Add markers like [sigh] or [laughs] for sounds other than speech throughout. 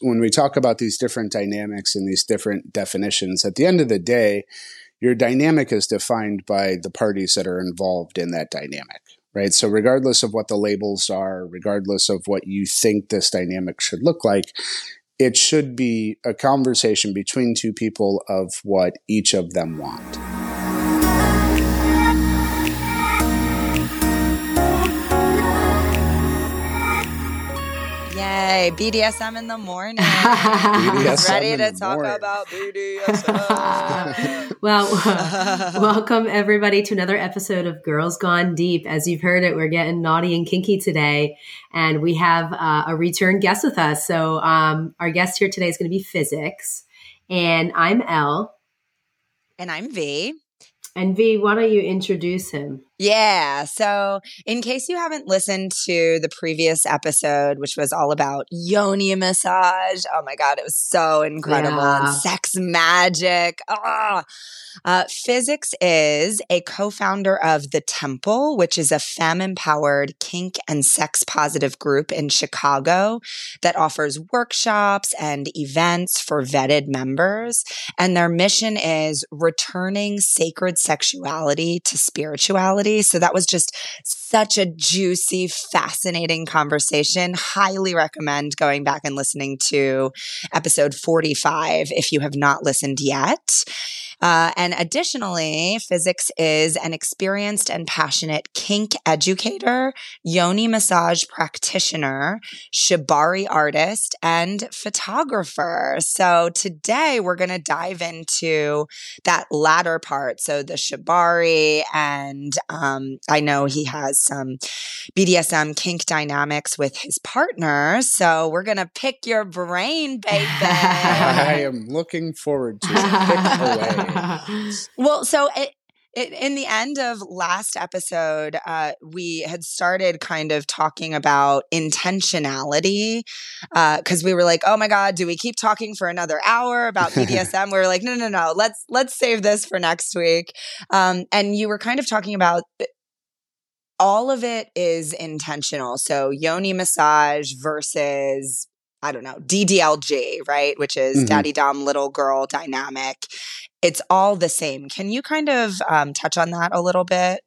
when we talk about these different dynamics and these different definitions, at the end of the day, your dynamic is defined by the parties that are involved in that dynamic, right? So, regardless of what the labels are, regardless of what you think this dynamic should look like, it should be a conversation between two people of what each of them want. Yay, BDSM in the morning. BDSM Ready to talk morning. about BDSM. [laughs] well, [laughs] welcome everybody to another episode of Girls Gone Deep. As you've heard it, we're getting naughty and kinky today, and we have uh, a return guest with us. So, um, our guest here today is going to be Physics, and I'm Elle. And I'm Vee. And Vee, why don't you introduce him? Yeah. So, in case you haven't listened to the previous episode, which was all about yoni massage, oh my God, it was so incredible. Yeah. And sex magic. Oh. Uh, Physics is a co founder of The Temple, which is a femme empowered kink and sex positive group in Chicago that offers workshops and events for vetted members. And their mission is returning sacred sexuality to spirituality so that was just such a juicy, fascinating conversation. Highly recommend going back and listening to episode 45 if you have not listened yet. Uh, and additionally, Physics is an experienced and passionate kink educator, yoni massage practitioner, shibari artist, and photographer. So today we're going to dive into that latter part. So the shibari, and um, I know he has some BDSM kink dynamics with his partner. So we're going to pick your brain, [laughs] baby. I am looking forward to it. Pick away. Well, so it, it, in the end of last episode, uh, we had started kind of talking about intentionality because uh, we were like, "Oh my god, do we keep talking for another hour about [laughs] BDSM?" we were like, "No, no, no. Let's let's save this for next week." Um, and you were kind of talking about all of it is intentional. So yoni massage versus I don't know, DDLG, right? Which is mm-hmm. daddy dom little girl dynamic it's all the same. Can you kind of um, touch on that a little bit?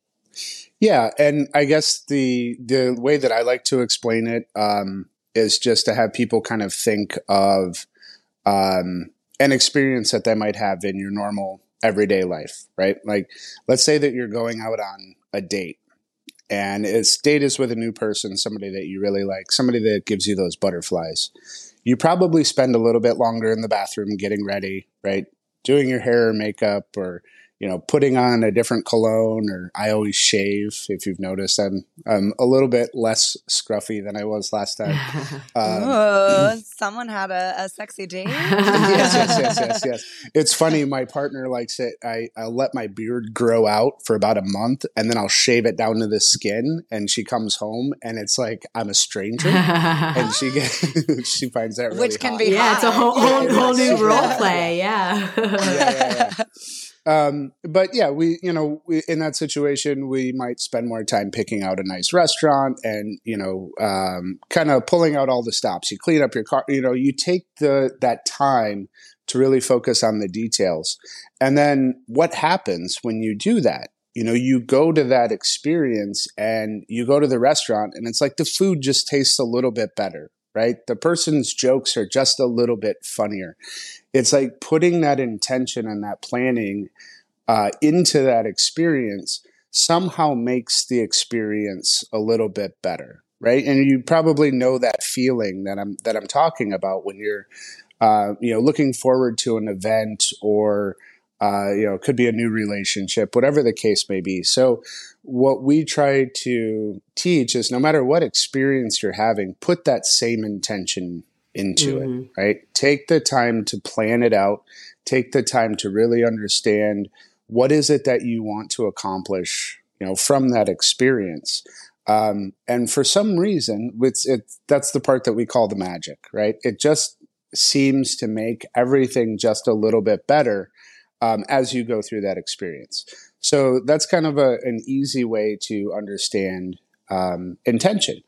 Yeah, and I guess the the way that I like to explain it um, is just to have people kind of think of um, an experience that they might have in your normal everyday life, right? Like, let's say that you're going out on a date, and it's date is with a new person, somebody that you really like, somebody that gives you those butterflies. You probably spend a little bit longer in the bathroom getting ready, right? Doing your hair or makeup or you know, putting on a different cologne, or I always shave. If you've noticed, I'm I'm a little bit less scruffy than I was last time. [laughs] Um, oh, [clears throat] someone had a, a sexy [laughs] day. yes, yes, yes, yes, [laughs] yes. It's funny. My partner likes it. I I let my beard grow out for about a month, and then I'll shave it down to the skin. And she comes home, and it's like I'm a stranger, and she gets, she finds that really which can hot. be yeah, hot. it's a whole whole, whole new role play. Yeah. yeah, yeah, yeah. Um, but yeah, we, you know, we, in that situation, we might spend more time picking out a nice restaurant and, you know, um, kind of pulling out all the stops. You clean up your car, you know, you take the, that time to really focus on the details. And then what happens when you do that? You know, you go to that experience and you go to the restaurant and it's like the food just tastes a little bit better, right? The person's jokes are just a little bit funnier. It's like putting that intention and that planning uh, into that experience somehow makes the experience a little bit better right? And you probably know that feeling that i'm that i'm talking about when you're uh, you know looking forward to an event or uh, you know it could be a new relationship whatever the case may be. So what we try to teach is no matter what experience you're having put that same intention into mm-hmm. it, right? Take the time to plan it out. Take the time to really understand what is it that you want to accomplish, you know, from that experience. Um, and for some reason, it's, it, that's the part that we call the magic, right? It just seems to make everything just a little bit better um, as you go through that experience. So that's kind of a, an easy way to understand um, intention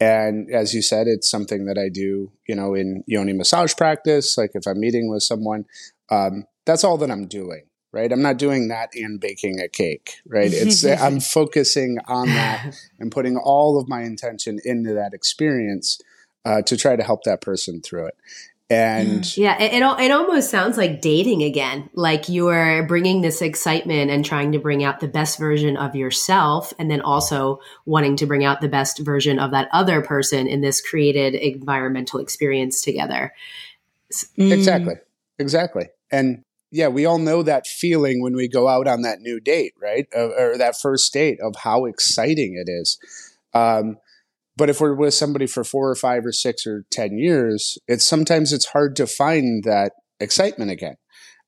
And as you said, it's something that I do, you know, in yoni massage practice. Like if I'm meeting with someone, um, that's all that I'm doing, right? I'm not doing that and baking a cake, right? It's [laughs] I'm focusing on that and putting all of my intention into that experience uh, to try to help that person through it. And yeah, it, it, it almost sounds like dating again. Like you're bringing this excitement and trying to bring out the best version of yourself, and then also wanting to bring out the best version of that other person in this created environmental experience together. Mm. Exactly. Exactly. And yeah, we all know that feeling when we go out on that new date, right? Uh, or that first date of how exciting it is. Um, but if we're with somebody for four or five or six or 10 years, it's sometimes it's hard to find that excitement again.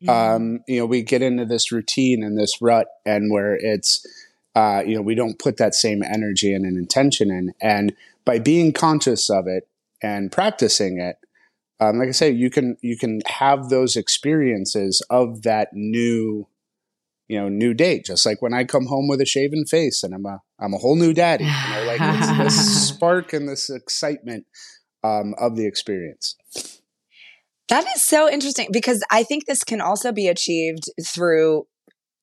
Mm-hmm. Um, you know, we get into this routine and this rut and where it's, uh, you know, we don't put that same energy and an intention in. And by being conscious of it and practicing it, um, like I say, you can you can have those experiences of that new you know, new date. Just like when I come home with a shaven face and I'm a I'm a whole new daddy. You know, like it's this [laughs] spark and this excitement um, of the experience. That is so interesting because I think this can also be achieved through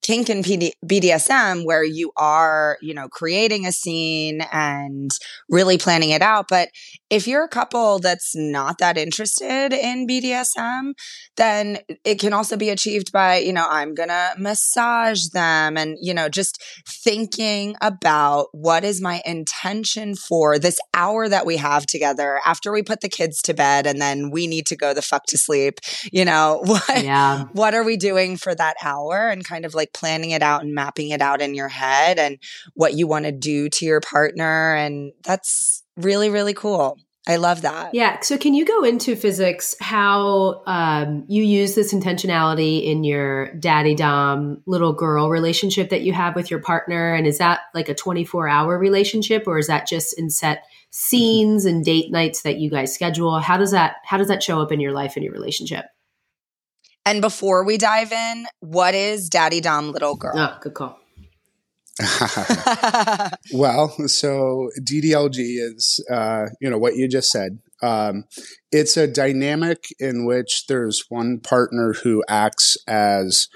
kink and PD- BDSM where you are, you know, creating a scene and really planning it out. But if you're a couple that's not that interested in BDSM, then it can also be achieved by, you know, I'm going to massage them and, you know, just thinking about what is my intention for this hour that we have together after we put the kids to bed and then we need to go the fuck to sleep. You know, [laughs] what, yeah. what are we doing for that hour and kind of like planning it out and mapping it out in your head and what you want to do to your partner. And that's really, really cool. I love that. Yeah. So, can you go into physics how um, you use this intentionality in your daddy dom little girl relationship that you have with your partner? And is that like a 24 hour relationship or is that just in set scenes and date nights that you guys schedule? How does that how does that show up in your life and your relationship? And before we dive in, what is Daddy Dom Little Girl? Oh, good call. [laughs] well, so DDLG is, uh, you know, what you just said. Um, it's a dynamic in which there's one partner who acts as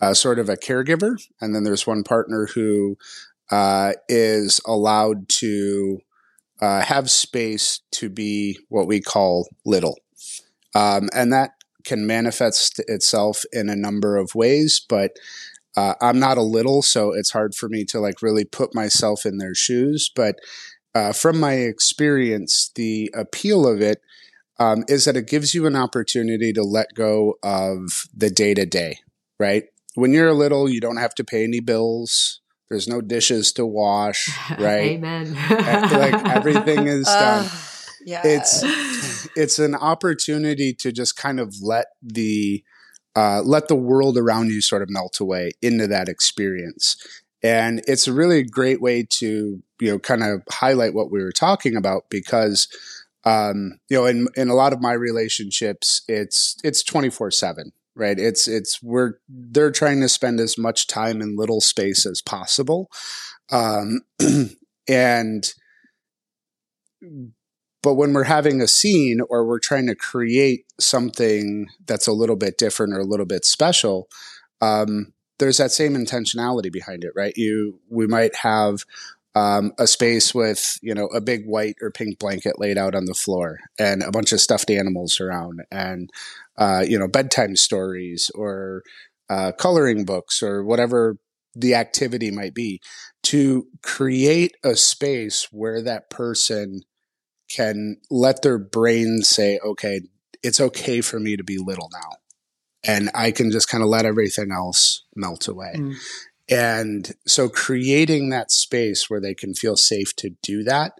uh, sort of a caregiver, and then there's one partner who uh, is allowed to uh, have space to be what we call little. Um, and that can manifest itself in a number of ways, but uh, I'm not a little, so it's hard for me to like really put myself in their shoes. But uh, from my experience, the appeal of it um, is that it gives you an opportunity to let go of the day to day, right? When you're a little, you don't have to pay any bills. There's no dishes to wash, [laughs] right? Amen. like everything [laughs] is done. Uh yeah. it's [laughs] it's an opportunity to just kind of let the uh, let the world around you sort of melt away into that experience. And it's a really great way to you know kind of highlight what we were talking about because um, you know in in a lot of my relationships it's it's 24 7 right? It's it's we're they're trying to spend as much time in little space as possible um, [clears throat] and but when we're having a scene or we're trying to create something that's a little bit different or a little bit special, um, there's that same intentionality behind it, right? You, we might have um, a space with you know a big white or pink blanket laid out on the floor and a bunch of stuffed animals around and uh, you know bedtime stories or uh, coloring books or whatever the activity might be to create a space where that person can let their brain say, okay, it's okay for me to be little now. And I can just kind of let everything else melt away. Mm. And so creating that space where they can feel safe to do that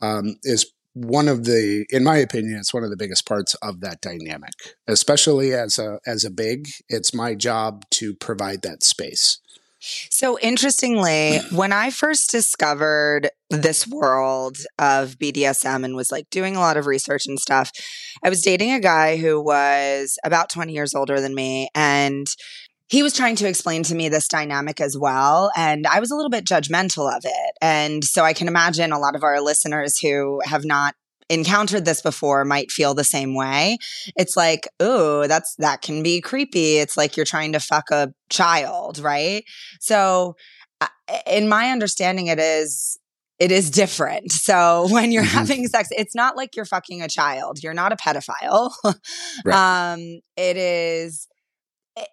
um, is one of the, in my opinion, it's one of the biggest parts of that dynamic. Especially as a as a big, it's my job to provide that space. So interestingly, [clears throat] when I first discovered this world of BDSM and was like doing a lot of research and stuff, I was dating a guy who was about 20 years older than me and he was trying to explain to me this dynamic as well. And I was a little bit judgmental of it. And so I can imagine a lot of our listeners who have not encountered this before might feel the same way. It's like, oh, that's that can be creepy. It's like you're trying to fuck a child, right? So in my understanding it is it is different. [laughs] So when you're mm-hmm. having sex, it's not like you're fucking a child. You're not a pedophile. [laughs] right. Um, it is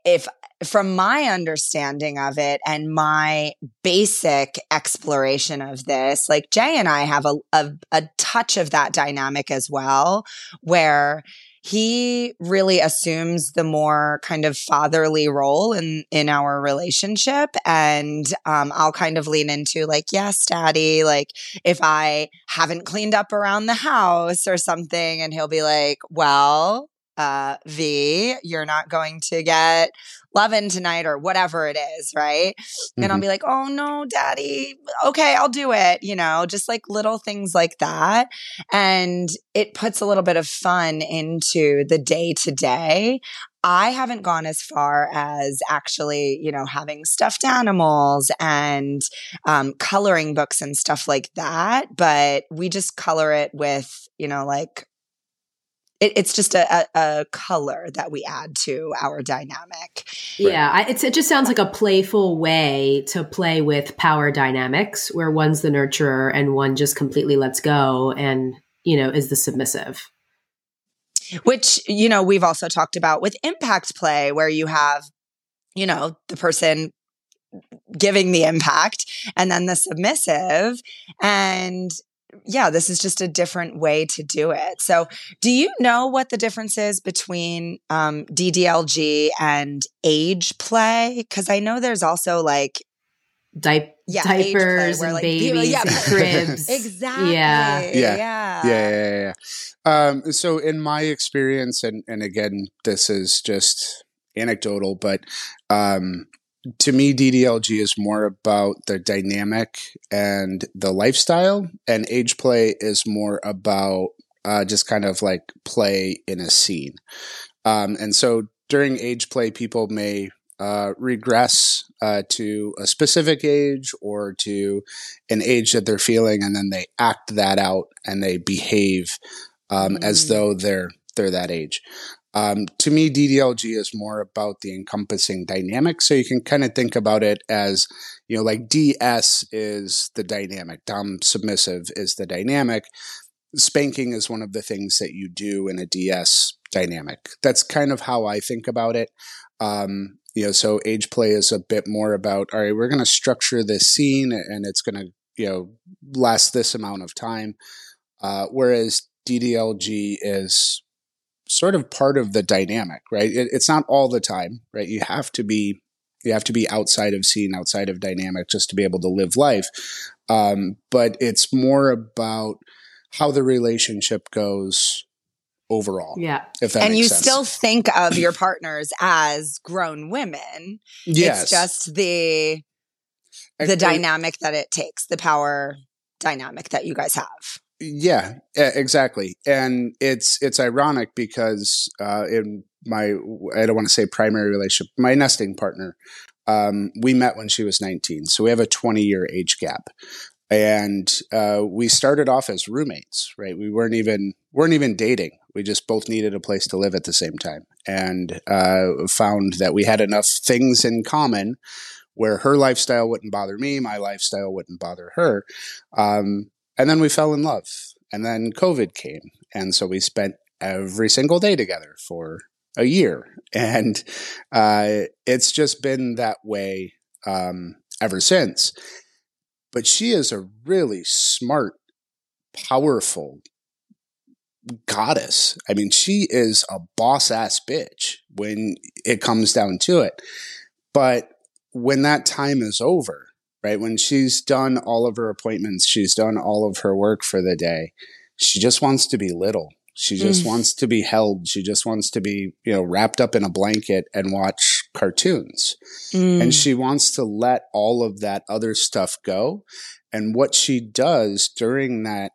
if from my understanding of it and my basic exploration of this, like Jay and I have a, a, a touch of that dynamic as well, where he really assumes the more kind of fatherly role in in our relationship. And um, i'll kind of lean into like yes daddy like if i haven't cleaned up around the house or something and he'll be like well uh, Vee, you're not going to get loving tonight or whatever it is, right? Mm-hmm. And I'll mm-hmm. be like, oh no, daddy, okay, I'll do it, you know, just like little things like that. And it puts a little bit of fun into the day to day. I haven't gone as far as actually, you know, having stuffed animals and um, coloring books and stuff like that. But we just color it with, you know, like it, it's just a, a, a, color that we add to our dynamic. Yeah, I, it just sounds like a playful way to play with power dynamics, where one's the nurturer and one just completely lets go and you know is the submissive. Which you know we've also talked about with impact play, where you have you know the person giving the impact and then the submissive and yeah, this is just a different way to do it. So, do you know what the difference is between um, DDLG and age play? Because I know there's also like Di- yeah, diapers play, and like, babies yeah, and [laughs] cribs. exactly. Yeah. Yeah. Yeah. Yeah. yeah, yeah um, so, in my experience, and and again, this is just anecdotal, but um, to me, DDLG is more about the dynamic and the lifestyle, and age play is more about uh, just kind of like play in a scene. Um, and so during age play, people may uh, regress uh, to a specific age or to an age that they're feeling, and then they act that out and they behave um, mm. as though they're they're that age. Um, to me, DDLG is more about the encompassing dynamic. So you can kind of think about it as, you know, like DS is the dynamic, Dom submissive is the dynamic. Spanking is one of the things that you do in a DS dynamic. That's kind of how I think about it. Um, you know, so age play is a bit more about, all right, we're going to structure this scene and it's going to, you know, last this amount of time. Uh, whereas DDLG is sort of part of the dynamic, right? It, it's not all the time, right? You have to be you have to be outside of scene, outside of dynamic, just to be able to live life. Um, but it's more about how the relationship goes overall. Yeah. If that and you sense. still think of your partners as grown women. Yes. It's just the the I, dynamic that it takes, the power dynamic that you guys have. Yeah, exactly. And it's it's ironic because uh, in my I don't want to say primary relationship, my nesting partner, um, we met when she was 19, so we have a 20 year age gap, and uh, we started off as roommates. Right, we weren't even weren't even dating. We just both needed a place to live at the same time, and uh, found that we had enough things in common where her lifestyle wouldn't bother me, my lifestyle wouldn't bother her. Um, and then we fell in love. And then COVID came. And so we spent every single day together for a year. [laughs] And uh, it's just been that way um, ever since. But she is a really smart, powerful goddess. I mean, she is a boss ass bitch when it comes down to it. But when that time is over, right? When she's done all of her appointments, she's done all of her work for the day. She just wants to be little. She just mm. wants to be held. She just wants to be, you know, wrapped up in a blanket and watch cartoons. Mm. And she wants to let all of that other stuff go. And what she does during that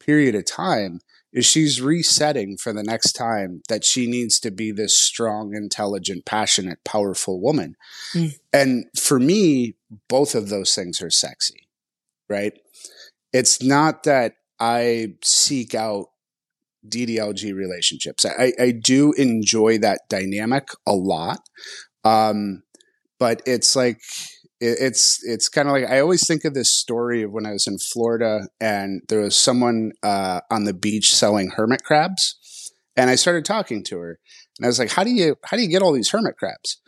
period of time is she's resetting for the next time that she needs to be this strong, intelligent, passionate, powerful woman. Mm. And for me, both of those things are sexy, right? It's not that I seek out DDLG relationships. I, I do enjoy that dynamic a lot. Um, but it's like, it's it's kind of like I always think of this story of when I was in Florida and there was someone uh, on the beach selling hermit crabs, and I started talking to her, and I was like, "How do you how do you get all these hermit crabs?"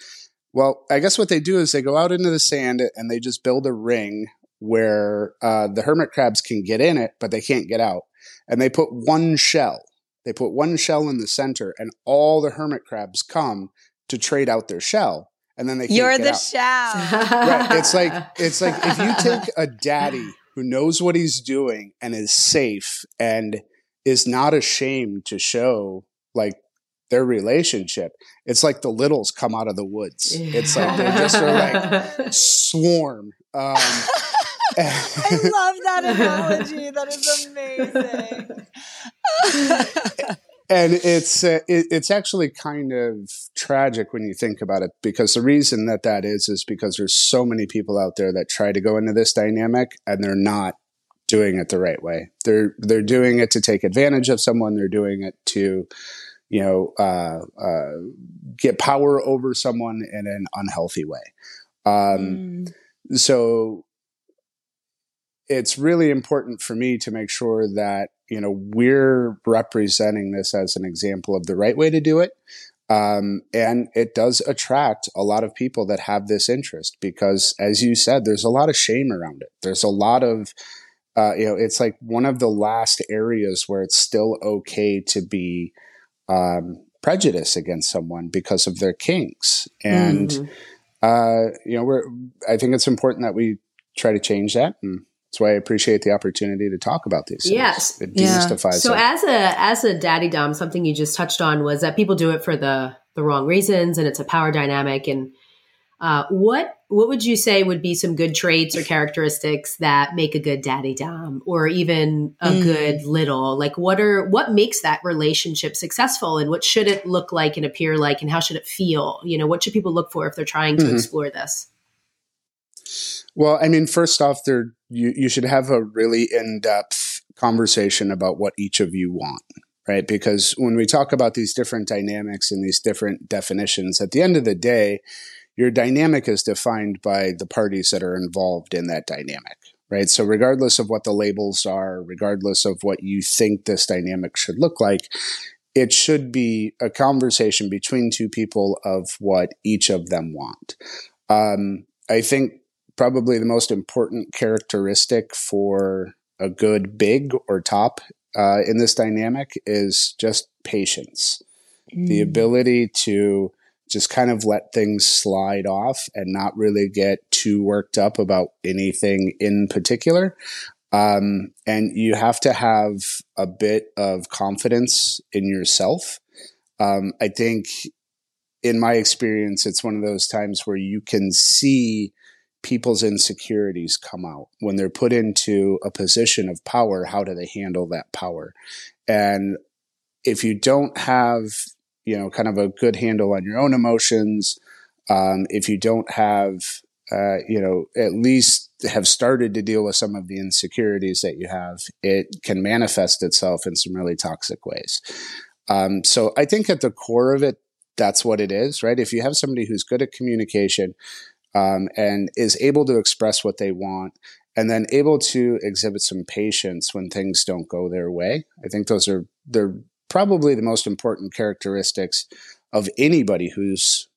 Well, I guess what they do is they go out into the sand and they just build a ring where uh, the hermit crabs can get in it, but they can't get out, and they put one shell. They put one shell in the center, and all the hermit crabs come to trade out their shell and then they you're the shell. right. It's like [laughs] it's like if you take a daddy who knows what he's doing and is safe and is not ashamed to show like their relationship. It's like the littles come out of the woods. Yeah. It's like they just are like [laughs] swarm. Um, [laughs] I love that analogy. That is amazing and it's uh, it, it's actually kind of tragic when you think about it because the reason that that is is because there's so many people out there that try to go into this dynamic and they're not doing it the right way. They're they're doing it to take advantage of someone. They're doing it to you know uh, uh, get power over someone in an unhealthy way. Um, mm. So it's really important for me to make sure that you know we're representing this as an example of the right way to do it. Um, and it does attract a lot of people that have this interest because as you said there's a lot of shame around it. There's a lot of uh, you know it's like one of the last areas where it's still okay to be um, prejudiced against someone because of their kinks. And mm-hmm. uh, you know we're i think it's important that we try to change that and that's why I appreciate the opportunity to talk about these. Things. Yes, it demystifies. Yeah. So it. as a as a daddy dom, something you just touched on was that people do it for the the wrong reasons, and it's a power dynamic. And uh, what what would you say would be some good traits or characteristics that make a good daddy dom, or even a mm. good little? Like, what are what makes that relationship successful, and what should it look like and appear like, and how should it feel? You know, what should people look for if they're trying to mm-hmm. explore this? Well, I mean, first off, there you you should have a really in depth conversation about what each of you want, right? Because when we talk about these different dynamics and these different definitions, at the end of the day, your dynamic is defined by the parties that are involved in that dynamic, right? So, regardless of what the labels are, regardless of what you think this dynamic should look like, it should be a conversation between two people of what each of them want. Um, I think probably the most important characteristic for a good big or top uh, in this dynamic is just patience. Mm. The ability to just kind of let things slide off and not really get too worked up about anything in particular. Um, and you have to have a bit of confidence in yourself. Um, I think in my experience, it's one of those times where you can see people's insecurities come out. When they're put into a position of power how do they handle that power? And if you don't have you know kind of a good handle on your own emotions um, if you don't have uh, you know at least have started to deal with some of the insecurities that you have it can manifest itself in some really toxic ways. Um, so i think at the core of it that's what it is right? If you have somebody who's good at communication um, and is able to express what they want and then able to exhibit some patience when things don't go their way. I think those are they're probably the most important characteristics of anybody who's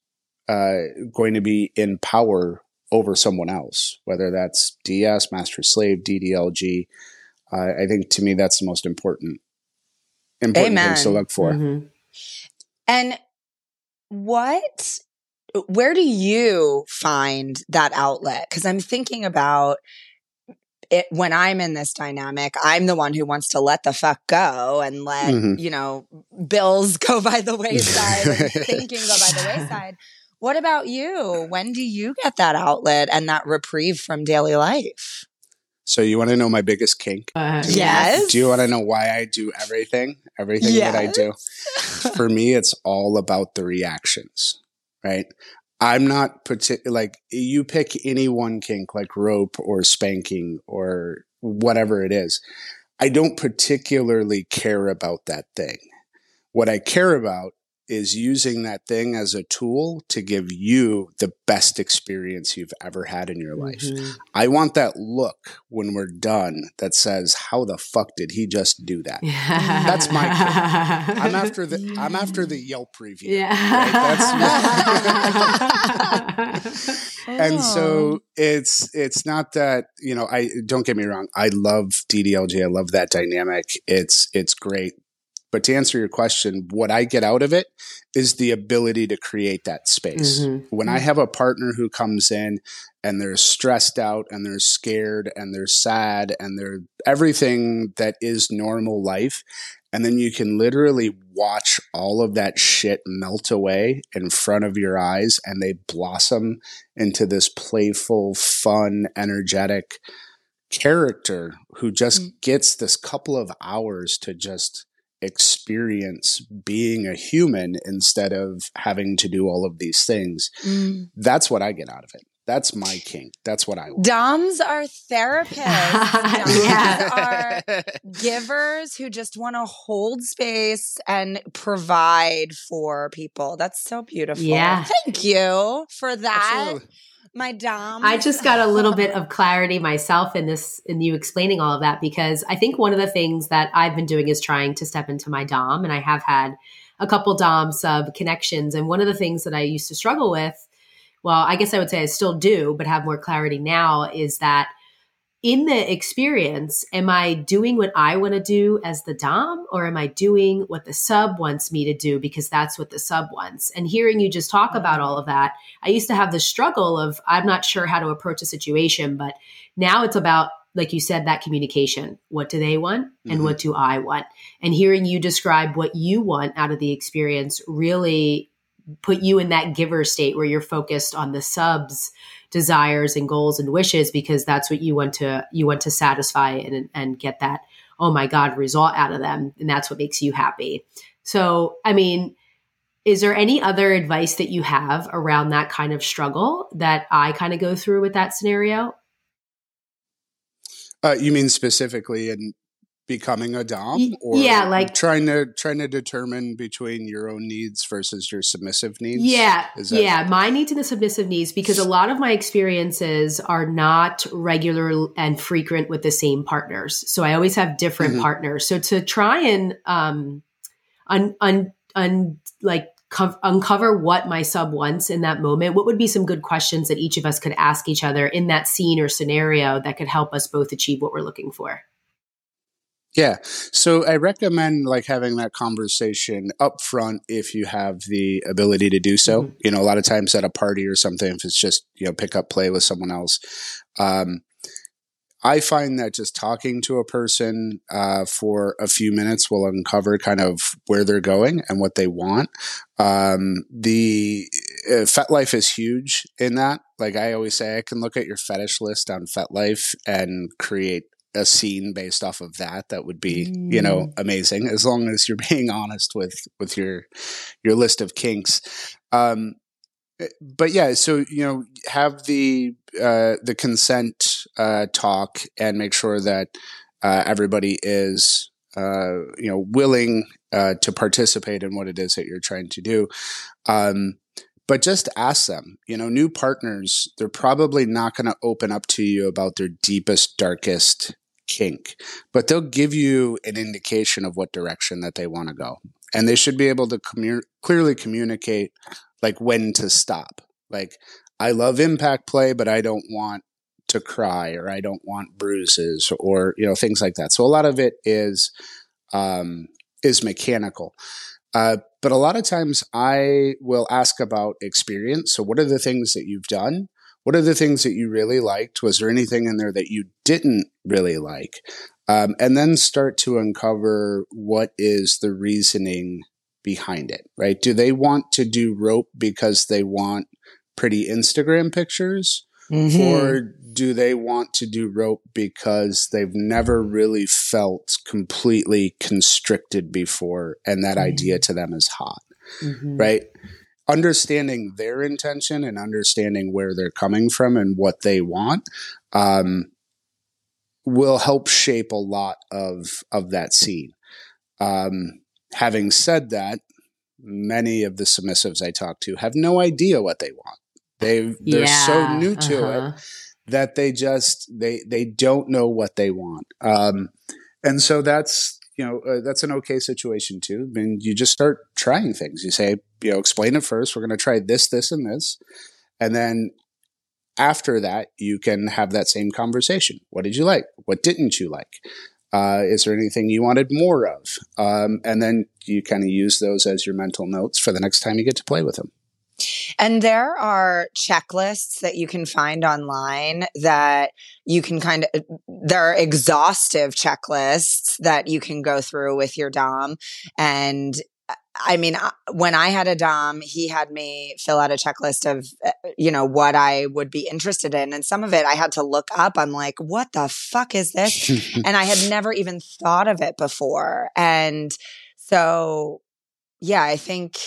uh, going to be in power over someone else, whether that's DS, master slave, DDLG. Uh, I think to me that's the most important important Amen. things to look for. Mm-hmm. And what where do you find that outlet? Because I'm thinking about it when I'm in this dynamic, I'm the one who wants to let the fuck go and let, mm-hmm. you know, bills [laughs] go by the [laughs] wayside and thinking go by the wayside. What about you? When do you get that outlet and that reprieve from daily life? So you want to know my biggest kink? Uh, yes. Do you want to know why I do everything? Everything yes. that I do. For me, it's all about the reactions, right? I'm not particular. Like you pick any one kink, like rope or spanking or whatever it is. I don't particularly care about that thing. What I care about is using that thing as a tool to give you the best experience you've ever had in your life. Mm-hmm. I want that look when we're done that says, "How the fuck did he just do that?" Yeah. That's my. [laughs] Kid. I'm after the. I'm after the Yelp review. Yeah. Right? [laughs] [laughs] and so oh. it's it's not that you know. I don't get me wrong. I love DDLG. I love that dynamic. It's it's great. But to answer your question, what I get out of it is the ability to create that space. Mm-hmm. When I mm-hmm. have a partner who comes in and they're stressed out and they're scared and they're sad and they're everything that is normal life. And then you can literally watch all of that shit melt away in front of your eyes and they blossom into this playful, fun, energetic character who just mm. gets this couple of hours to just experience being a human instead of having to do all of these things. Mm. That's what I get out of it. That's my kink. That's what I want. Doms are therapists. [laughs] Doms yeah. are givers who just want to hold space and provide for people. That's so beautiful. Yeah. Thank you for that. Absolutely my dom. I just got a little [laughs] bit of clarity myself in this, in you explaining all of that, because I think one of the things that I've been doing is trying to step into my dom, and I have had a couple dom sub connections. And one of the things that I used to struggle with, well, I guess I would say I still do, but have more clarity now, is that in the experience, am I doing what I want to do as the Dom, or am I doing what the sub wants me to do because that's what the sub wants? And hearing you just talk about all of that, I used to have the struggle of I'm not sure how to approach a situation, but now it's about like you said, that communication. What do they want and mm-hmm. what do I want? And hearing you describe what you want out of the experience really put you in that giver state where you're focused on the subs desires and goals and wishes because that's what you want to you want to satisfy and and get that oh my god result out of them. And that's what makes you happy. So i mean is there any other advice that you have around that kind of struggle that i kind of go through with that scenario? Uh, you mean specifically in becoming a dom or yeah like trying to trying to determine between your own needs versus your submissive needs? Yeah yeah my needs and the submissive needs because a lot of my experiences are not regular and frequent with the same partners. So i always have different mm-hmm. partners. So to try and um un, un, un like co- uncover what my sub wants in that moment what would be some good questions that each of us could ask each other in that scene or scenario that could help us both achieve what we're looking for yeah. So I recommend like having that conversation up front if you have the ability to do so. Mm-hmm. You know, a lot of times at a party or something, if it's just, you know, pick up play with someone else. Um, I find that just talking to a person uh, for a few minutes will uncover kind of where they're going and what they want. Um, the uh, FetLife is huge in that. Like I always say, I can look at your fetish list on FetLife and create a scene based off of that that would be mm. you know mm. amazing as long as you're [laughs] being honest with with your your list of kinks um eh, but yeah so you know have the uh the consent uh talk and make sure that uh everybody is uh you know willing uh to participate in what it is that you're trying to do um but just ask them. You know, new partners, they're probably not going to open up to you about their deepest, darkest kink, but they'll give you an indication of what direction that they want to go. And they should be able to commu- clearly communicate like when to stop. Like, I love impact play, but I don't want to cry or I don't want bruises or, you know, things like that. So a lot of it is, um, is mechanical. Uh, but a lot of times I will ask about experience. So what are the things that you've done? What are the things that you really liked? Was there anything in there that you didn't really like? Um, and then start to uncover what is the reasoning behind it, right? Do they want to do rope because they want pretty Instagram pictures? mm-hmm. or do they want to do rope because they've never really felt completely constricted before and that mm-hmm. idea to them is hot mm-hmm. right understanding their intention and understanding where they're coming from and what they want um, will help shape a lot of of that scene um, having said that many of the submissives i talk to have no idea what they want they they're yeah, so new to uh-huh. it that they just they they don't know what they want. Um, and so that's you know uh, that's an okay situation too. I mean, you just start trying things. You say you know explain it first. We're going to try this, this, and this, and then after that you can have that same conversation. What did you like? What didn't you like? Uh, is there anything you wanted more of? Um, and then you kind of use those as your mental notes for the next time you get to play with them. And there are checklists that you can find online that you can kind of, there are exhaustive checklists that you can go through with your Dom. And I mean, when I had a Dom, he had me fill out a checklist of, uh, you know, what I would be interested in. And some of it I had to look up. I'm like, what the fuck is this? [laughs] and I had never even thought of it before. And so, yeah, I think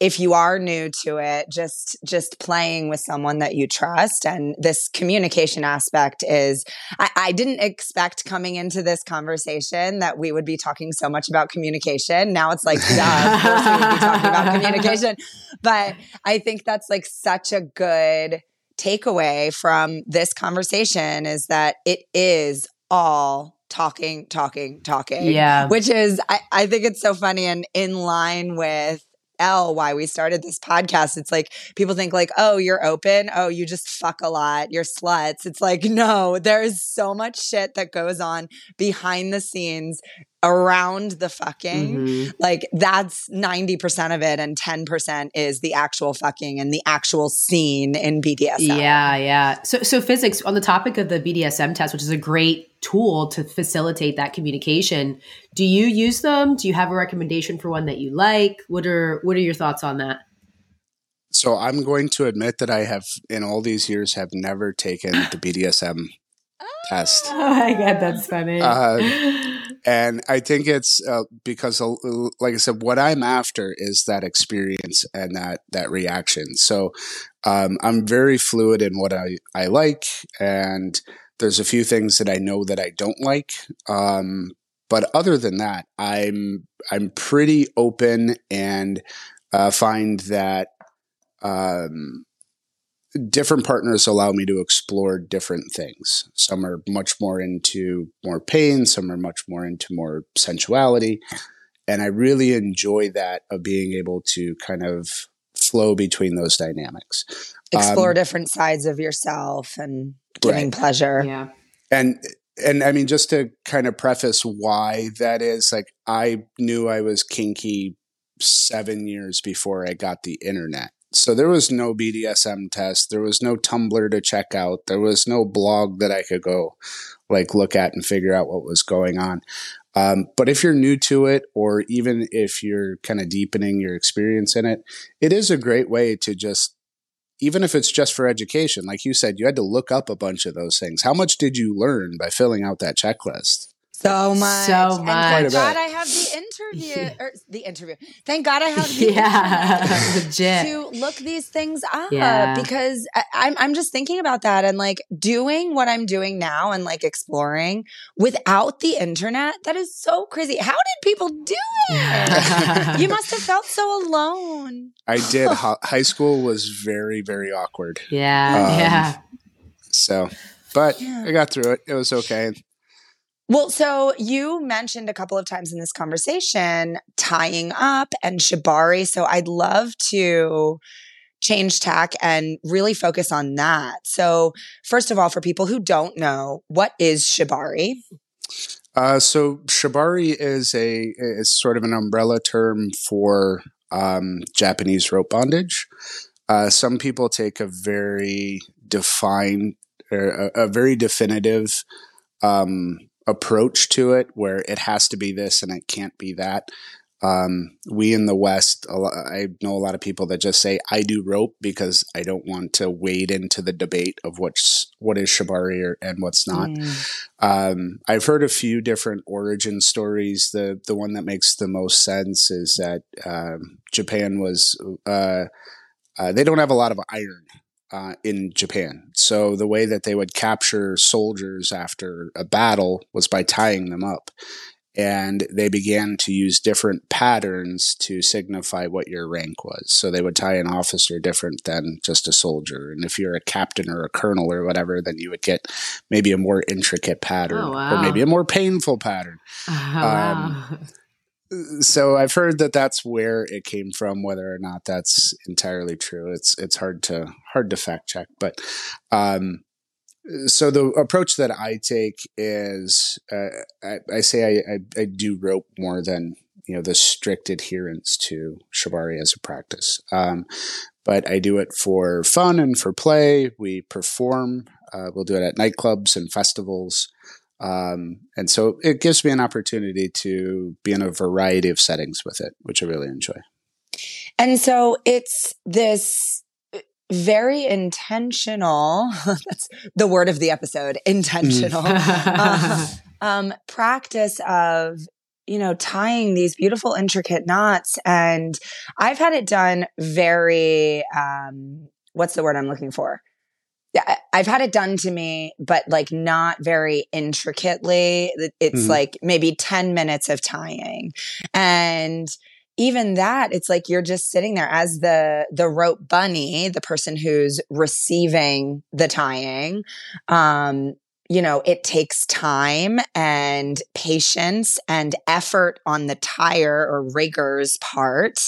if you are new to it just just playing with someone that you trust. And this communication aspect is I, I, didn't expect coming into this conversation that we would be talking so much about communication. Now it's like yeah of course we would be talking about [laughs] communication. But i think that's like such a good takeaway from this conversation is that it is all talking talking talking yeah. which is I, I think it's so funny and in line with Elle why we started this podcast. It's like people think like, oh, you're open. Oh, you just fuck a lot. You're sluts. It's like, [laughs] no, there's so much shit that goes on behind the scenes around the fucking. Mm-hmm. Like that's 90% of it and 10% is the actual fucking and the actual scene in BDSM. Yeah, yeah. So so physics on the topic of the BDSM test, which is a great tool to facilitate that communication. Do you use them? Do you have a recommendation for one that you like? What are what are your thoughts on that? So I'm going to admit that I have in all these years have never taken the BDSM test. [laughs] Oh my god, that's funny. Uh, and I think it's uh, because, uh, like I said, what I'm after is that experience and that that reaction. So um, I'm very fluid in what I I like, and there's a few things that I know that I don't like. Um, but other than that, I'm I'm pretty open and uh, find that um, different partners allow me to explore different things. Some are much more into more pain, some are much more into more sensuality. And I really enjoy that of being able to kind of flow between those dynamics. Explore um, different sides of yourself and giving right. pleasure. Yeah. And and I mean just to kind of preface why that is like I knew I was kinky 7 years before I got the internet. So there was no BDSM test. There was no Tumblr to check out. There was no blog that I could go like look at and figure out what was going on. Um, but if you're new to it, or even if you're kind of deepening your experience in it, it is a great way to just, even if it's just for education, like you said, you had to look up a bunch of those things. How much did you learn by filling out that checklist? So much. So much. And thank God I have the interview or [laughs] the interview. Thank God I have the [laughs] yeah, [laughs] legit. to look these things up yeah. because I, I'm I'm just thinking about that and like doing what I'm doing now and like exploring without the internet. That is so crazy. How did people do it? you must have felt so alone. I did. High school was very very awkward. Yeah, um, yeah. So, but yeah. I got through it. It was okay. Well, so you mentioned a couple of times in this conversation tying up and shibari. So I'd love to change tack and really focus on that. So, first of all, for people who don't know, what is shibari? Uh, so shibari is a is sort of an umbrella term for um, Japanese rope bondage. Uh, some people take a very defined, a, a very definitive um, approach to it where it has to be this and it can't be that. Um, we in the West, lot, I know a lot of people that just say I do rope because I don't want to wade into the debate of what's what is shibari or, and what's not. Mm. Um, I've heard a few different origin stories. The the one that makes the most sense is that um, Japan was uh, uh, they don't have a lot of iron uh, in Japan. So the way that they would capture soldiers after a battle was by tying them up and they began to use different patterns to signify what your rank was. So they would tie an officer different than just a soldier. And if you're a captain or a colonel or whatever, then you would get maybe a more intricate pattern oh, wow. or maybe a more painful pattern. Oh, [laughs] wow. um, so I've heard that that's where it came from. Whether or not that's entirely true, it's it's hard to hard to fact check. But um, so the approach that I take is uh, I, I, say I, I, I, do rope more than you know the strict adherence to shibari as a practice. Um, but I do it for fun and for play. We perform. Uh, we'll do it at nightclubs and festivals. Um, and so it gives me an opportunity to be in a variety of settings with it, which I really enjoy. And so it's this very intentional. [laughs] That's the word of the episode intentional uh, [laughs] um, practice of, you know, tying these beautiful, intricate knots. And I've had it done very, um, what's the word I'm looking for? Yeah, I've had it done to me, but like not very intricately. It's mm-hmm. like maybe 10 minutes of tying. And, even that it's like you're just sitting there as the the rope bunny the person who's receiving the tying um you know it takes time and patience and effort on the tire or rigger's part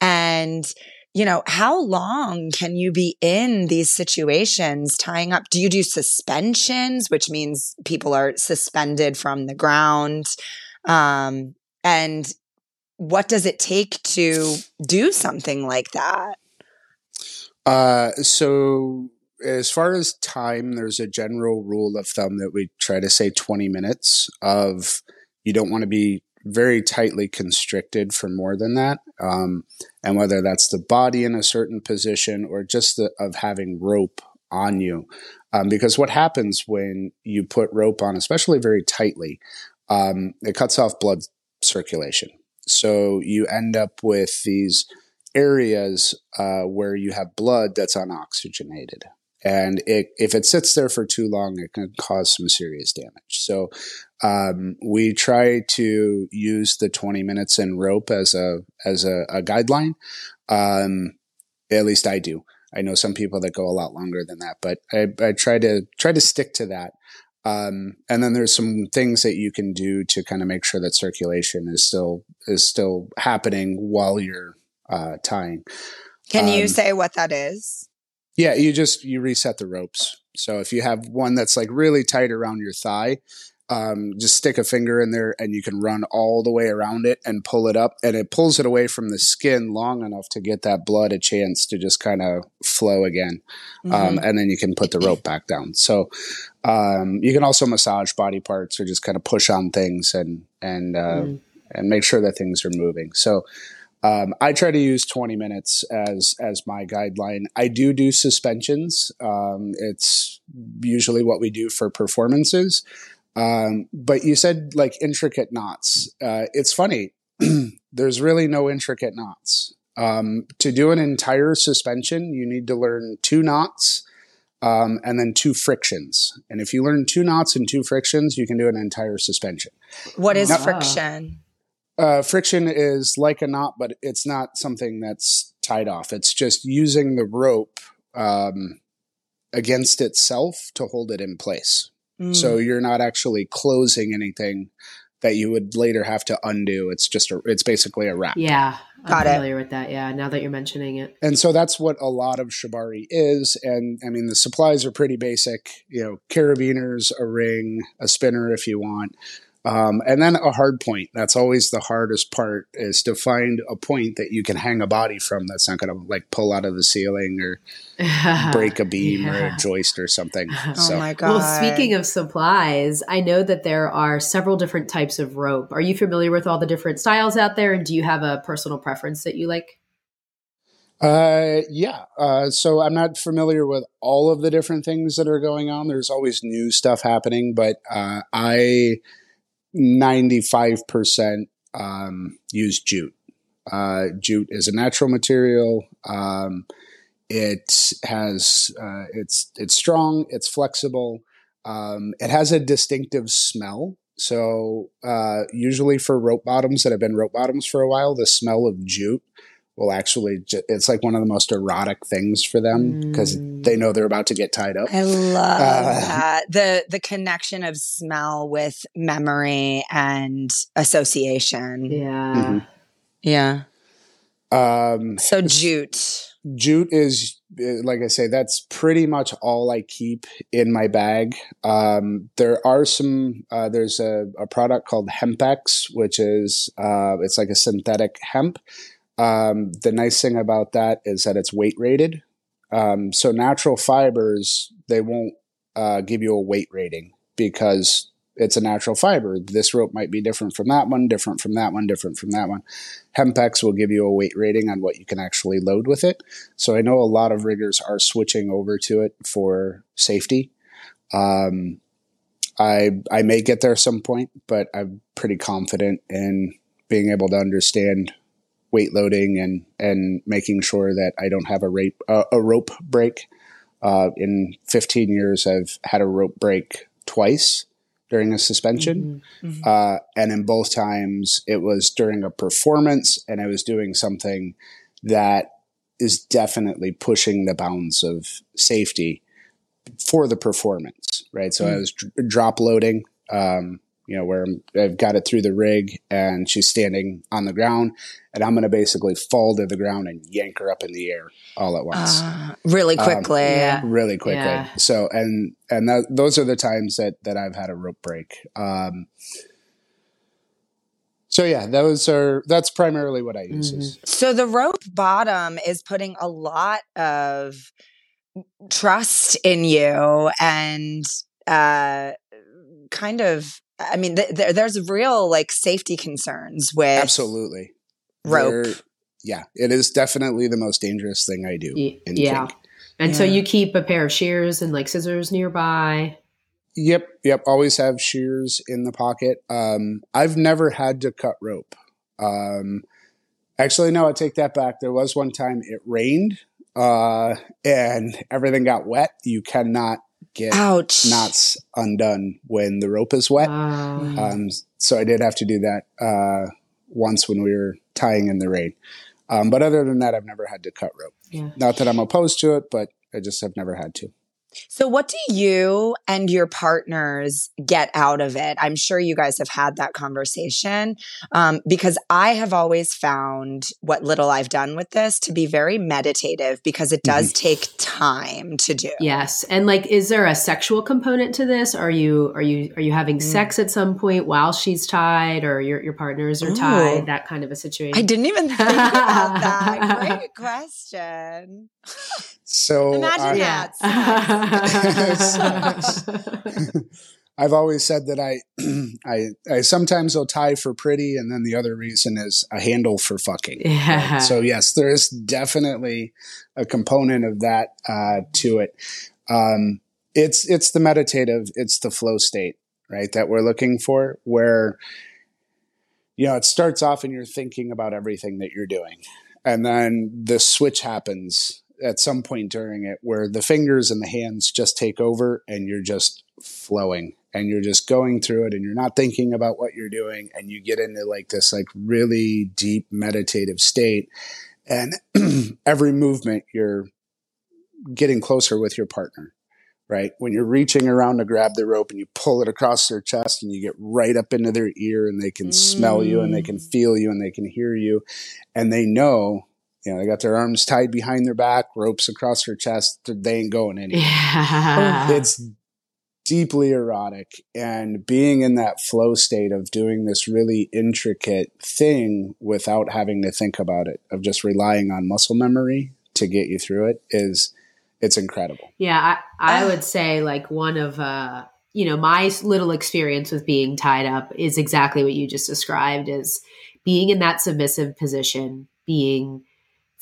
and you know how long can you be in these situations tying up do you do suspensions which means people are suspended from the ground um and what does it take to do something like that? Uh, so as far as time, there's a general rule of thumb that we try to say 20 minutes of you don't want to be very tightly constricted for more than that. Um, and whether that's the body in a certain position or just the, of having rope on you. Um, because what happens when you put rope on, especially very tightly, um, it cuts off blood circulation. So you end up with these areas uh, where you have blood that's unoxygenated. And it, if it sits there for too long, it can cause some serious damage. So um, we try to use the 20 minutes in rope as a as a, a guideline. Um, at least I do. I know some people that go a lot longer than that, but I, I try to try to stick to that. Um, and then there's some things that you can do to kind of make sure that circulation is still is still happening while you're uh, tying. Can um, you say what that is? Yeah, you just you reset the ropes. So if you have one that's like really tight around your thigh, um, just stick a finger in there and you can run all the way around it and pull it up and it pulls it away from the skin long enough to get that blood a chance to just kind of flow again um, mm-hmm. um, and then you can put the rope back down so um, you can also massage body parts or just kind of push on things and and uh, mm. and make sure that things are moving so um, I try to use 20 minutes as as my guideline. I do do suspensions. Um, it's usually what we do for performances. Um, but you said like intricate knots. Uh, it's funny. [clears throat] There's really no intricate knots. Um, to do an entire suspension, you need to learn two knots um, and then two frictions. And if you learn two knots and two frictions, you can do an entire suspension. What is now, friction? Uh, friction is like a knot, but it's not something that's tied off. It's just using the rope um, against itself to hold it in place. So mm. you're not actually closing anything that you would later have to undo. It's just a, it's basically a wrap. Yeah. I'm Got familiar it. with that. Yeah. Now that you're mentioning it. And so that's what a lot of shibari is. And I mean, the supplies are pretty basic, you know, carabiners, a ring, a spinner if you want. Um, and then a hard point. That's always the hardest part is to find a point that you can hang a body from that's not going to like pull out of the ceiling or [laughs] break a beam yeah. or a joist or something. [laughs] Oh so. my God. Well, speaking of supplies, I know that there are several different types of rope. Are you familiar with all the different styles out there? And do you have a personal preference that you like? Uh, yeah. Uh, so I'm not familiar with all of the different things that are going on. There's always new stuff happening, but uh, I 95% um, use jute. Uh, jute is a natural material. Um, it has uh, it's it's strong. It's flexible. Um, it has a distinctive smell. So uh, usually for rope bottoms that have been rope bottoms for a while, the smell of jute will actually ju- it's like one of the most erotic things for them because mm. they know they're about to get tied up. I love uh, that. The the connection of smell with memory and association. Yeah. Mm-hmm. Yeah. Um so jute. Jute is uh, like I say, that's pretty much all I keep in my bag. Um, there are some. Uh, there's a, a, product called Hempex, which is uh, it's like a synthetic hemp, um, the nice thing about that is that it's weight rated. Um, so natural fibers, they won't uh, give you a weight rating because it's a natural fiber. This rope might be different from that one, different from that one, different from that one. Hempex will give you a weight rating on what you can actually load with it. So I know a lot of riggers are switching over to it for safety. Um, I I may get there some point, but I'm pretty confident in being able to understand weight loading and and making sure that I don't have a rape uh, a rope break. Uh, in 15 years, I've had a rope break twice during a suspension, mm-hmm. Mm-hmm. Uh, and in both times it was during a performance, and I was doing something that is definitely pushing the bounds of safety for the performance. Right, so mm-hmm. I was d- drop loading. Um, you know, where I've got it through the rig and she's standing on the ground and I'm going to basically fall to the ground and yank her up in the air all at once. Uh, really um, quickly. Um, yeah. Really quickly. Yeah. So, and, and that, those are the times that, that I've had a rope break. Um, so yeah, those are that's primarily what I use. Mm-hmm. So the rope bottom is putting a lot of trust in you and uh kind of I mean, th- th- there's real like safety concerns with absolutely rope. There, yeah, it is definitely the most dangerous thing I do. Y- yeah, kink. and yeah. so you keep a pair of shears and like scissors nearby. Yep, yep. Always have shears in the pocket. Um, I've never had to cut rope. Um, actually, no, I take that back. There was one time it rained uh, and everything got wet. You cannot get Ouch. knots undone when the rope is wet. Um, so I did have to do that uh, once when we were tying in the rain. Um, but other than that, I've never had to cut rope. Yeah. Not that I'm opposed to it, but I just have never had to. So, what do you and your partners get out of it? I'm sure you guys have had that conversation um, because I have always found what little I've done with this to be very meditative because it does mm-hmm. take time to do. Yes, and like, is there a sexual component to this? Are you are you are you having mm. sex at some point while she's tied, or your your partners are Ooh. tied? That kind of a situation. I didn't even think about that. [laughs] Great question. So imagine I, that. [laughs] [laughs] I've always said that I, [clears throat] I, I sometimes will tie for pretty, and then the other reason is a handle for fucking. Yeah. Right? So yes, there is definitely a component of that uh, to it. Um, it's it's the meditative, it's the flow state, right? That we're looking for, where you know it starts off and you're thinking about everything that you're doing, and then the switch happens at some point during it where the fingers and the hands just take over and you're just flowing and you're just going through it and you're not thinking about what you're doing and you get into like this like really deep meditative state and [clears throat] every movement you're getting closer with your partner right when you're reaching around to grab the rope and you pull it across their chest and you get right up into their ear and they can mm. smell you and they can mm. feel you and they can hear you and they know you know, they got their arms tied behind their back, ropes across their chest. They ain't going anywhere. Yeah. It's deeply erotic and being in that flow state of doing this really intricate thing without having to think about it of just relying on muscle memory to get you through it is it's incredible yeah i, I would say like one of uh you know my little experience with being tied up is exactly what you just described is being in that submissive position being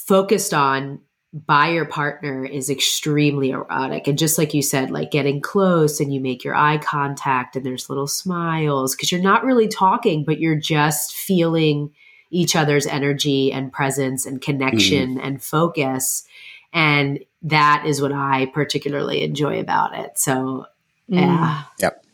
focused on by your partner is extremely erotic. And just like you said, like getting close and you make your eye contact and there's little smiles because you're not really talking, but you're just feeling each other's energy and presence and connection mm. and focus. And that is what I particularly enjoy about it. So, mm. yeah. Yep.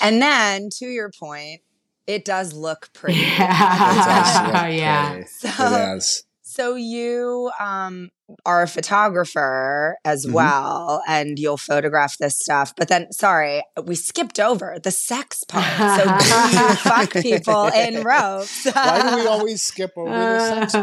And then to your point, it does look pretty. [laughs] Yeah. [laughs] yeah. So, it so you um, are a photographer as mm-hmm. well, and you'll photograph this stuff. But then, sorry, we skipped over the sex part. So do you fuck people in ropes? [laughs] Why do we always skip [laughs] over the sex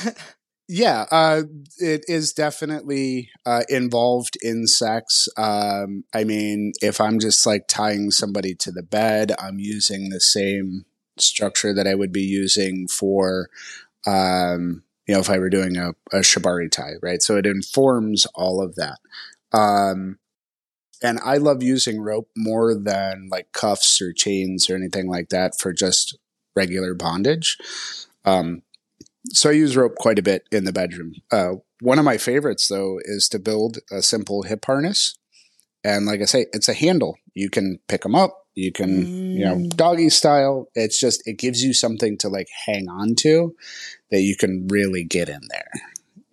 part? [laughs] yeah, uh, it is definitely uh, involved in sex. Um, I mean, if I'm just like tying somebody to the bed, I'm using the same structure that I would be using for, um, you know, if I were doing a, a shibari tie, right? So it informs all of that. Um, and I love using rope more than like cuffs or chains or anything like that for just regular bondage. Um, so I use rope quite a bit in the bedroom. Uh, one of my favorites, though, is to build a simple hip harness. And like I say, it's a handle. You can pick them up, you can, mm. you know, mm. doggy style. It's just, it gives you something to like hang on to that you can really get in there.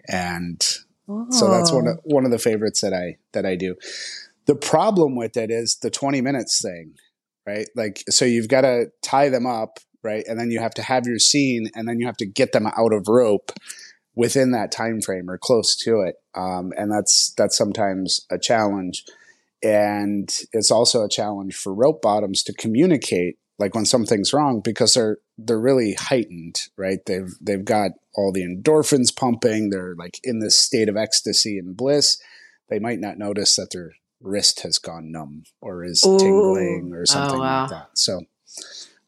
And oh. so that's one of, oh. one of the favorites that I, that I do. The problem with it is the 20 minutes thing, right? Like, so you've got to tie them up, right? And then you have to have your scene and then you have to get them out of rope within that time frame or close to it. Um, and that's, that's sometimes a challenge and it's also a challenge for rope bottoms to communicate like when something's wrong because they're they're really heightened right they've they've got all the endorphins pumping they're like in this state of ecstasy and bliss they might not notice that their wrist has gone numb or is Ooh. tingling or oh, something oh, wow. like that so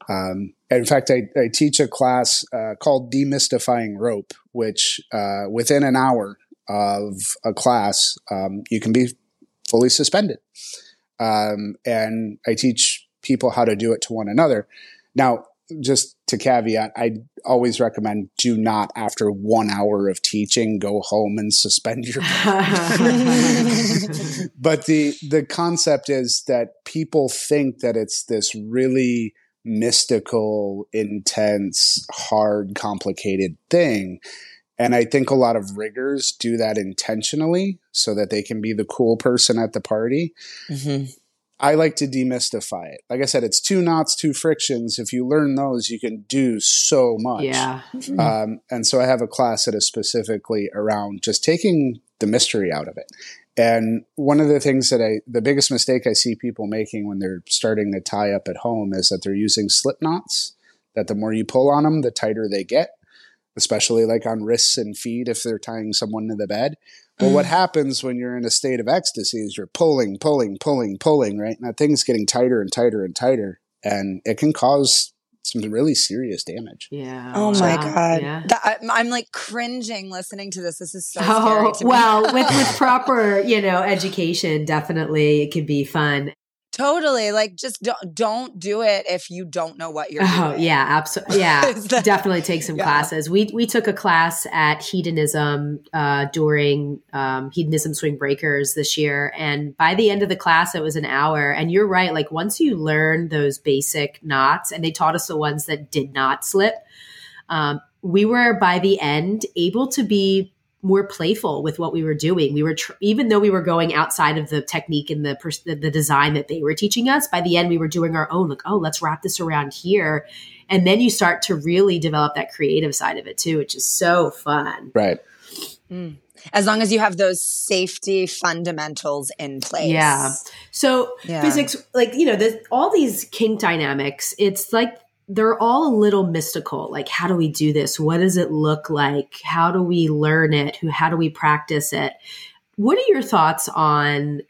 um, in fact, I, I, teach a class uh, called Demystifying Rope, which uh, within an hour of a class, um, you can be fully suspended. Um, and I teach people how to do it to one another. Now, just to caveat, I always recommend do not, after one hour of teaching, go home and suspend your. [laughs] but the the concept is that people think that it's this really mystical, intense, hard, complicated thing, and I think a lot of riggers do that intentionally so that they can be the cool person at the party. Mm-hmm. I like to demystify it. Like I said, it's two knots, two frictions. If you learn those, you can do so much. Yeah. Mm-hmm. Um, and so I have a class that is specifically around just taking the mystery out of it. And one of the things that I, the biggest mistake I see people making when they're starting to tie up at home is that they're using slip knots, that the more you pull on them, the tighter they get especially like on wrists and feet if they're tying someone to the bed. Well, what mm. happens when you're in a state of ecstasy is you're pulling, pulling, pulling, pulling, right? And that thing's getting tighter and tighter and tighter, and it can cause some really serious damage. Yeah. Oh my god. Yeah. That, I'm like cringing listening to this. This is so oh, well, with with [laughs] proper, you know, education, definitely it can be fun. Totally. Like just don't, don't do it if you don't know what you're oh, doing. yeah, absolutely. [laughs] Yeah. that, definitely take some yeah. classes. We we took a class at hedonism uh, during um, hedonism swing breakers this year and by the end of the class it was an hour and you're right like once you learn those basic knots and they taught us the ones that did not slip um, we were by the end able to be more playful with what we were doing. We were tr- even though we were going outside of the technique and the, pers- the the design that they were teaching us. By the end, we were doing our own. Like, oh, let's wrap this around here, and then you start to really develop that creative side of it too, which is so fun. Right. Mm. As long as you have those safety fundamentals in place. Yeah. So yeah. physics, like you know, the, all these kink dynamics. It's like they're all a little mystical. Like, how do we do this? What does it look like? How do we learn it? Who, how do we practice it? what are your thoughts on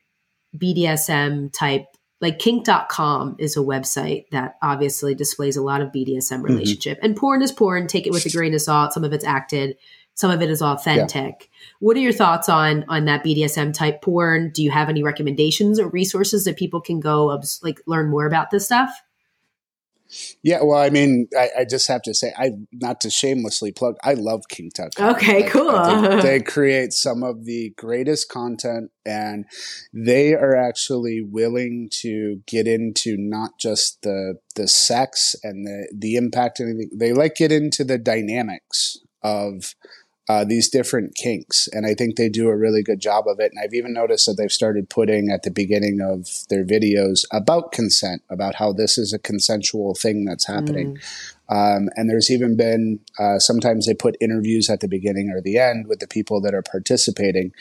BDSM type? Like kink.com is a website that obviously displays a lot of BDSM mm-hmm. relationship. Mm-hmm. And porn is porn. Take it with a grain of salt. Some of it's acted, some of it is authentic. Yeah. What are your thoughts on on that BDSM type porn? Do you have any recommendations or resources that people can go like learn more about this stuff? Yeah, well, I mean, I, I, just have to say, I not to shamelessly plug, I love Kink.com. Okay, I, cool. I [laughs] they create some of the greatest content, and they are actually willing to get into not just the the sex and the the impact and anything. They like get into the dynamics of uh, these different kinks. And I think they do a really good job of it. And I've even noticed that they've started putting at the beginning of their videos about consent, about how this is a consensual thing that's happening. Mm. Um, and there's even been uh, sometimes they put interviews at the beginning or the end with the people that are participating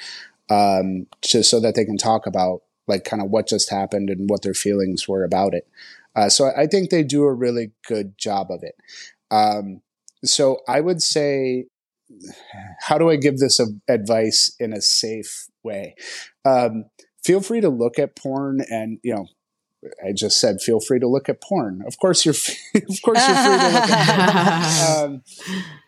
um, just so that they can talk about like kind of what just happened and what their feelings were about it. Uh, so I think they do a really good job of it. Um, so I would say how do I give this advice in a safe way? Um, feel free to look at porn and, you know, I just said, feel free to look at porn. Of course, you're, [laughs] of course, you're free to look at porn. [laughs] Um,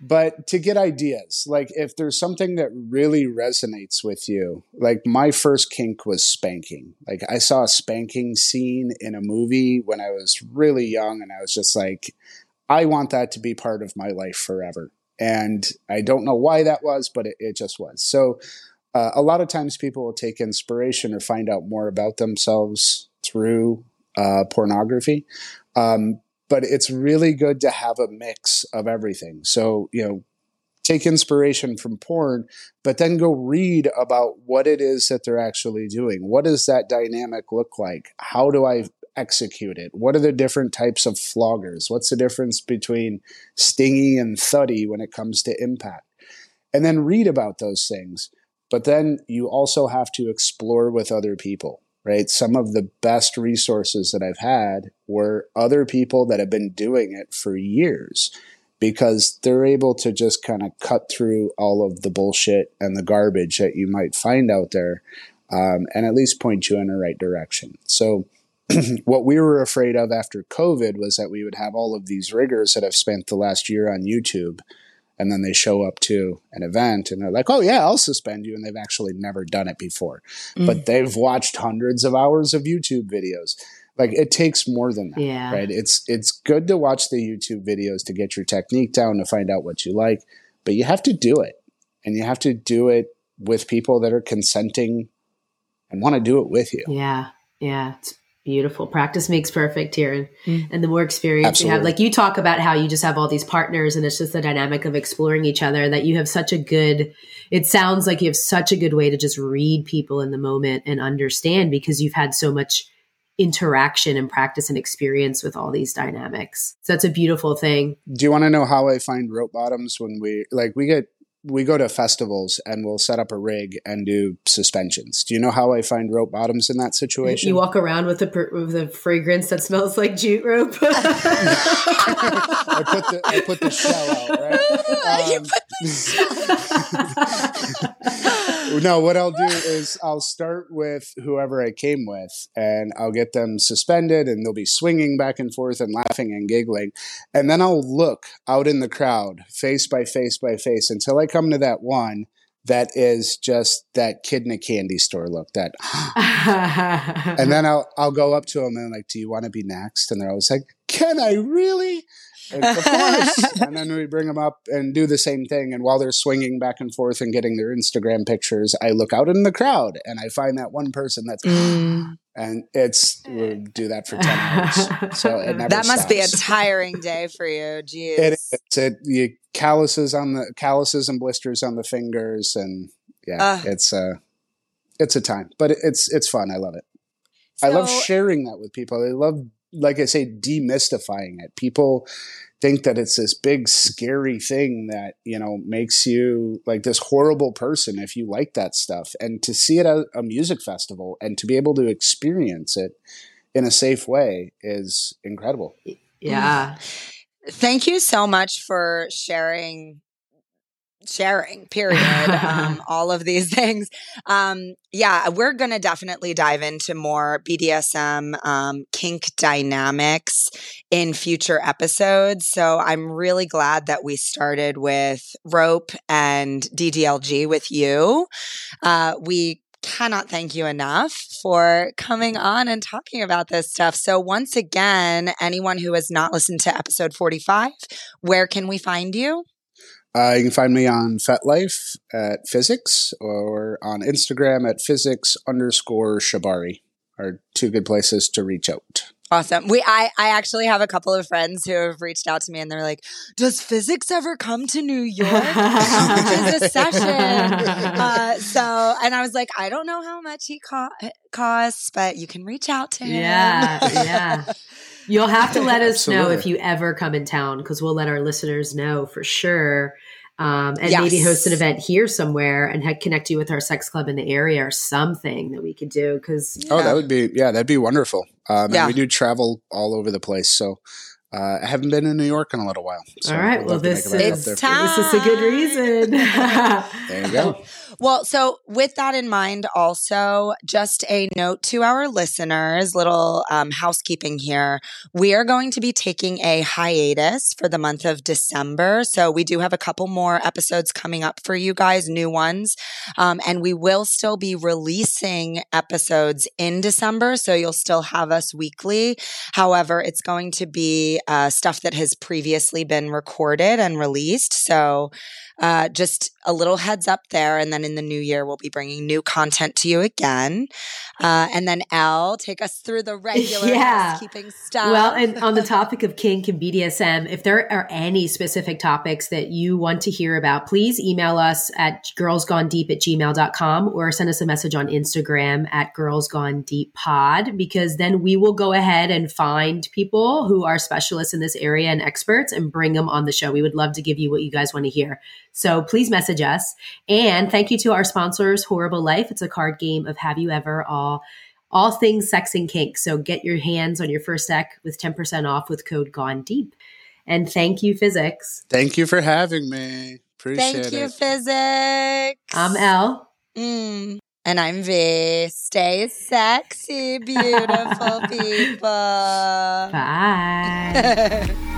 but to get ideas, like if there's something that really resonates with you, like my first kink was spanking. Like I saw a spanking scene in a movie when I was really young, and I was just like, I want that to be part of my life forever. And I don't know why that was, but it, it just was. So uh, a lot of times people will take inspiration or find out more about themselves through uh, pornography. Um, but it's really good to have a mix of everything. So, you know, take inspiration from porn, but then go read about what it is that they're actually doing. What does that dynamic look like? How do I execute it? What are the different types of floggers? What's the difference between stingy and thuddy when it comes to impact? And then read about those things. But then you also have to explore with other people, right? Some of the best resources that I've had were other people that have been doing it for years because they're able to just kind of cut through all of the bullshit and the garbage that you might find out there um, and at least point you in the right direction. So, [clears throat] what we were afraid of after COVID was that we would have all of these riggers that have spent the last year on YouTube and then they show up to an event and they're like, oh, yeah, I'll suspend you. And they've actually never done it before. Mm. But they've watched hundreds of hours of YouTube videos. Like it takes more than that, yeah. right? It's it's good to watch the YouTube videos to get your technique down to find out what you like, but you have to do it, and you have to do it with people that are consenting and want to do it with you. Yeah, yeah, it's Beautiful. Practice makes perfect here. And, mm. and the more experience Absolutely. you have, like you talk about how you just have all these partners and it's just the dynamic of exploring each other that you have such a good, it sounds like you have such a good way to just read people in the moment and understand because you've had so much interaction and practice and experience with all these dynamics. So that's a beautiful thing. Do you want to know how I find rope bottoms when we, like, we get we go to festivals and we'll set up a rig and do suspensions. Do you know how I find rope bottoms in that situation? You walk around with a with a fragrance that smells like jute rope. [laughs] I put the I put the shell out, right? [laughs] Um, [laughs] no, what I'll do is I'll start with whoever I came with, and I'll get them suspended, and they'll be swinging back and forth and laughing and giggling, and then I'll look out in the crowd, face by face by face, until I come to that one that is just that kid in a candy store look that [gasps] [laughs] and then I'll I'll go up to them and I'm like, Do you want to be next? And they're always like, Can I really? And of [laughs] course. and then we bring them up and do the same thing. And while they're swinging back and forth and getting their Instagram pictures, I look out in the crowd and I find that one person that's, mm. and it's, we do that for 10 hours. [laughs] So it never That must stops. be a tiring day for you. Jeez. It is. It, you calluses on the calluses and blisters on the fingers. And yeah, uh, it's, uh, it's a time, but it's, it's fun. I love it. So, I love sharing that with people. I love like I say, demystifying it. People think that it's this big scary thing that you know makes you like this horrible person if you like that stuff. And to see it at a music festival and to be able to experience it in a safe way is incredible. Yeah. Mm. Thank you so much for sharing sharing period [laughs] um, all of these [laughs] things um, yeah we're gonna definitely dive into more bdsm um, kink dynamics in future episodes so i'm really glad that we started with rope and ddlg with you uh, we cannot thank you enough for coming on and talking about this stuff. So, once again, anyone who has not listened to episode 45, where can we find you? Uh, you can find me on FetLife at Physics or on Instagram at Physics underscore Shibari are two good places to reach out. Awesome. We I I actually have a couple of friends who have reached out to me and they're like, "Does physics ever come to New York? how much is a [laughs] session?" Uh, so, and I was like, "I don't know how much he co- costs, but you can reach out to him." Yeah, yeah. [laughs] You'll have to let us Absolutely. know if you ever come in town because we'll let our listeners know for sure. Um, and yes. maybe host an event here somewhere and ha- connect you with our sex club in the area or something that we could do. Because oh, that would be yeah, that'd be wonderful. Um, yeah. we do travel all over the place, so uh, I haven't been in New York in a little while. So All right. Well, this is, time. this is a good reason. there you go. [laughs] Well, so with that in mind, also just a note to our listeners, little um, housekeeping here. We are going to be taking a hiatus for the month of December. So we do have a couple more episodes coming up for you guys, new ones. Um, and we will still be releasing episodes in December. So you'll still have us weekly. However, it's going to be uh, stuff that has previously been recorded and released. So uh, just a little heads up there. And then in the new year, we'll be bringing new content to you again. Uh, and then Elle, take us through the [laughs] regular yeah. housekeeping stuff. Well, and on the topic of kink and BDSM, if there are any specific topics that you want to hear about, please email us at girlsgonedeep at gmail.com or send us a message on Instagram at girlsgonedeeppod because then we will go ahead and find people who are specialists in this area and experts and bring them on the show. We would love to give you what you guys want to hear. So please message us. And thank you to our sponsors, WHOREible Life. It's a card game of Have You Ever all all things sex and kink. So get your hands on your first deck with 10% off with code Gone Deep. And thank you, Physics. Thank you for having me. Appreciate thank you, it. Physics. I'm Elle. Mm. And I'm Vee. Stay sexy, beautiful [laughs] people. Bye. [laughs]